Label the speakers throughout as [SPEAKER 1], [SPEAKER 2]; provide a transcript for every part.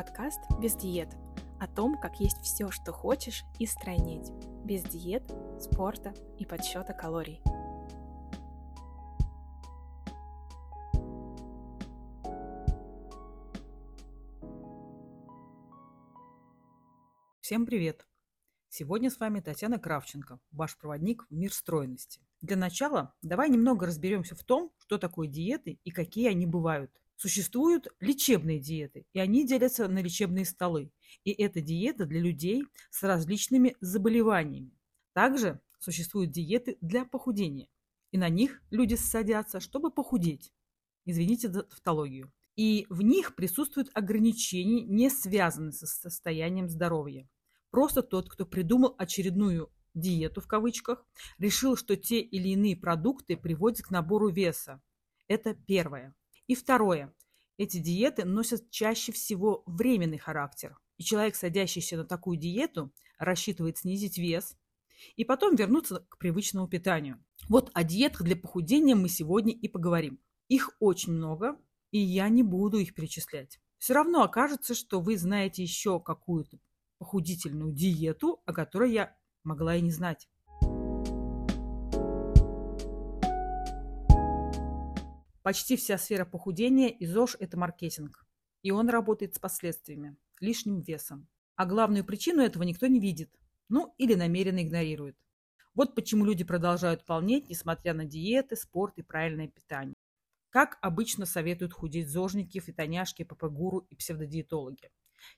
[SPEAKER 1] подкаст «Без диет» о том, как есть все, что хочешь, и стройнеть. Без диет, спорта и подсчета калорий.
[SPEAKER 2] Всем привет! Сегодня с вами Татьяна Кравченко, ваш проводник в мир стройности. Для начала давай немного разберемся в том, что такое диеты и какие они бывают. Существуют лечебные диеты, и они делятся на лечебные столы. И это диета для людей с различными заболеваниями. Также существуют диеты для похудения. И на них люди садятся, чтобы похудеть. Извините за тавтологию. И в них присутствуют ограничения, не связанные со состоянием здоровья. Просто тот, кто придумал очередную диету в кавычках, решил, что те или иные продукты приводят к набору веса. Это первое. И второе. Эти диеты носят чаще всего временный характер. И человек, садящийся на такую диету, рассчитывает снизить вес и потом вернуться к привычному питанию. Вот о диетах для похудения мы сегодня и поговорим. Их очень много, и я не буду их перечислять. Все равно окажется, что вы знаете еще какую-то похудительную диету, о которой я могла и не знать. Почти вся сфера похудения и ЗОЖ – это маркетинг. И он работает с последствиями, лишним весом. А главную причину этого никто не видит. Ну, или намеренно игнорирует. Вот почему люди продолжают полнеть, несмотря на диеты, спорт и правильное питание. Как обычно советуют худеть зожники, фитоняшки, папагуру и псевдодиетологи.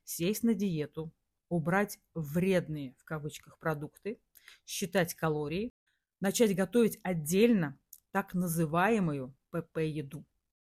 [SPEAKER 2] Сесть на диету, убрать вредные, в кавычках, продукты, считать калории, начать готовить отдельно так называемую ПП-еду.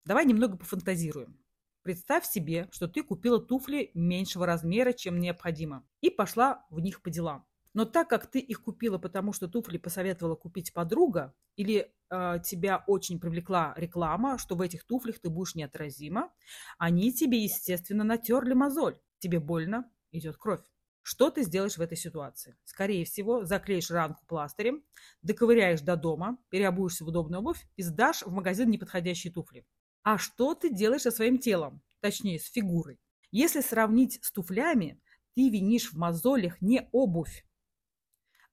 [SPEAKER 2] Давай немного пофантазируем. Представь себе, что ты купила туфли меньшего размера, чем необходимо, и пошла в них по делам. Но так как ты их купила, потому что туфли посоветовала купить подруга, или э, тебя очень привлекла реклама, что в этих туфлях ты будешь неотразима, они тебе, естественно, натерли мозоль. Тебе больно, идет кровь. Что ты сделаешь в этой ситуации? Скорее всего, заклеишь ранку пластырем, доковыряешь до дома, переобуешься в удобную обувь и сдашь в магазин неподходящие туфли. А что ты делаешь со своим телом? Точнее, с фигурой. Если сравнить с туфлями, ты винишь в мозолях не обувь,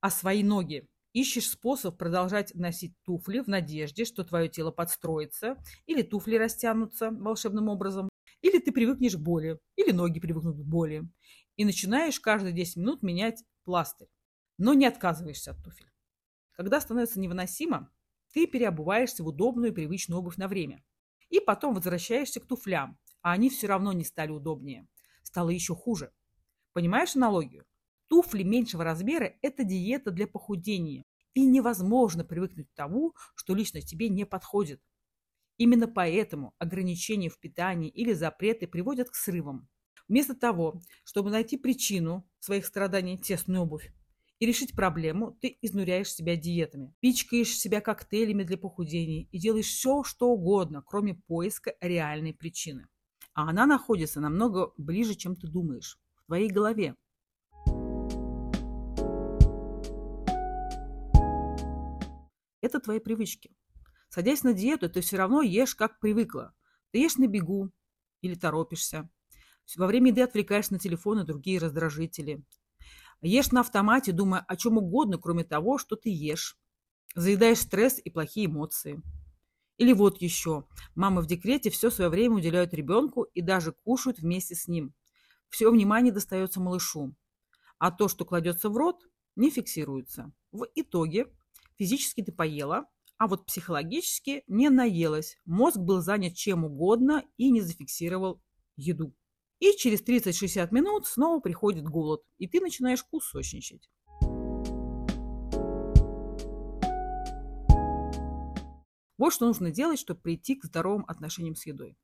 [SPEAKER 2] а свои ноги. Ищешь способ продолжать носить туфли в надежде, что твое тело подстроится, или туфли растянутся волшебным образом, или ты привыкнешь к боли, или ноги привыкнут к боли, и начинаешь каждые 10 минут менять пластырь. Но не отказываешься от туфель. Когда становится невыносимо, ты переобуваешься в удобную и привычную обувь на время. И потом возвращаешься к туфлям, а они все равно не стали удобнее. Стало еще хуже. Понимаешь аналогию? Туфли меньшего размера – это диета для похудения. И невозможно привыкнуть к тому, что лично тебе не подходит. Именно поэтому ограничения в питании или запреты приводят к срывам. Вместо того, чтобы найти причину своих страданий тесную обувь и решить проблему, ты изнуряешь себя диетами, пичкаешь себя коктейлями для похудения и делаешь все, что угодно, кроме поиска реальной причины. А она находится намного ближе, чем ты думаешь, в твоей голове. Это твои привычки. Садясь на диету, ты все равно ешь, как привыкла. Ты ешь на бегу или торопишься. Во время еды отвлекаешься на телефон и другие раздражители. Ешь на автомате, думая о чем угодно, кроме того, что ты ешь. Заедаешь стресс и плохие эмоции. Или вот еще. Мамы в декрете все свое время уделяют ребенку и даже кушают вместе с ним. Все внимание достается малышу. А то, что кладется в рот, не фиксируется. В итоге физически ты поела, а вот психологически не наелась. Мозг был занят чем угодно и не зафиксировал еду. И через 30-60 минут снова приходит голод, и ты начинаешь кусочничать. Вот что нужно делать, чтобы прийти к здоровым отношениям с едой.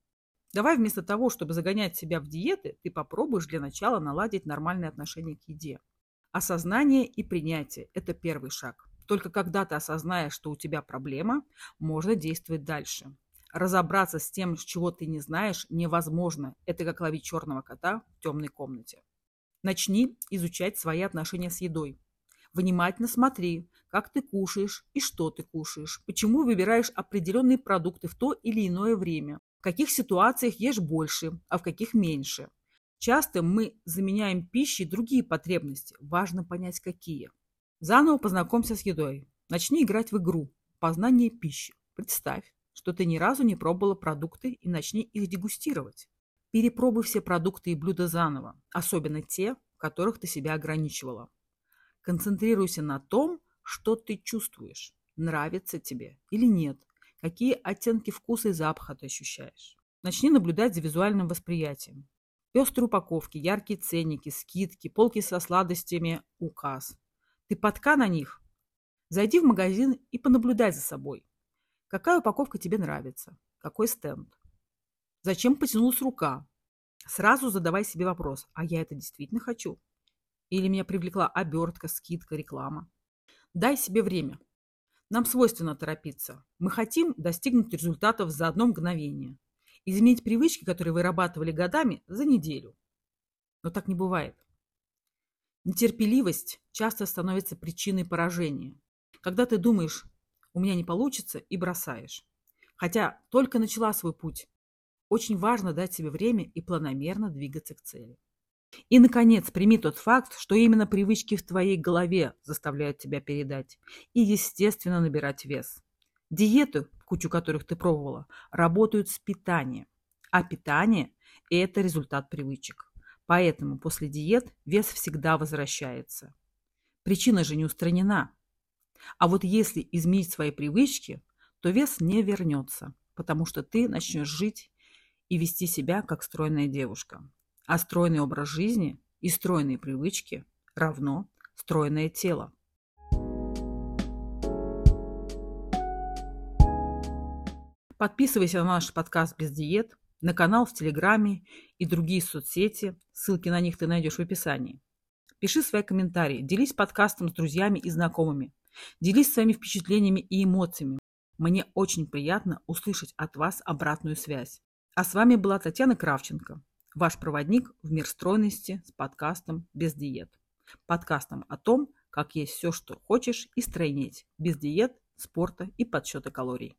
[SPEAKER 2] Давай вместо того, чтобы загонять себя в диеты, ты попробуешь для начала наладить нормальные отношения к еде. Осознание и принятие – это первый шаг. Только когда ты осознаешь, что у тебя проблема, можно действовать дальше. Разобраться с тем, чего ты не знаешь, невозможно. Это как ловить черного кота в темной комнате. Начни изучать свои отношения с едой. Внимательно смотри, как ты кушаешь и что ты кушаешь, почему выбираешь определенные продукты в то или иное время, в каких ситуациях ешь больше, а в каких меньше. Часто мы заменяем пищей другие потребности. Важно понять, какие. Заново познакомься с едой. Начни играть в игру «Познание пищи». Представь, что ты ни разу не пробовала продукты и начни их дегустировать. Перепробуй все продукты и блюда заново, особенно те, в которых ты себя ограничивала. Концентрируйся на том, что ты чувствуешь, нравится тебе или нет, какие оттенки вкуса и запаха ты ощущаешь. Начни наблюдать за визуальным восприятием. Пестрые упаковки, яркие ценники, скидки, полки со сладостями, указ. Ты подка на них? Зайди в магазин и понаблюдай за собой. Какая упаковка тебе нравится? Какой стенд? Зачем потянулась рука? Сразу задавай себе вопрос, а я это действительно хочу? Или меня привлекла обертка, скидка, реклама? Дай себе время. Нам свойственно торопиться. Мы хотим достигнуть результатов за одно мгновение. Изменить привычки, которые вырабатывали годами, за неделю. Но так не бывает. Нетерпеливость часто становится причиной поражения. Когда ты думаешь, у меня не получится, и бросаешь. Хотя только начала свой путь, очень важно дать себе время и планомерно двигаться к цели. И, наконец, прими тот факт, что именно привычки в твоей голове заставляют тебя передать и, естественно, набирать вес. Диеты, кучу которых ты пробовала, работают с питанием. А питание – это результат привычек. Поэтому после диет вес всегда возвращается. Причина же не устранена. А вот если изменить свои привычки, то вес не вернется, потому что ты начнешь жить и вести себя как стройная девушка. А стройный образ жизни и стройные привычки равно стройное тело. Подписывайся на наш подкаст «Без диет», на канал в Телеграме и другие соцсети. Ссылки на них ты найдешь в описании. Пиши свои комментарии, делись подкастом с друзьями и знакомыми. Делись своими впечатлениями и эмоциями. Мне очень приятно услышать от вас обратную связь. А с вами была Татьяна Кравченко, ваш проводник в мир стройности с подкастом «Без диет». Подкастом о том, как есть все, что хочешь, и стройнеть, без диет, спорта и подсчета калорий.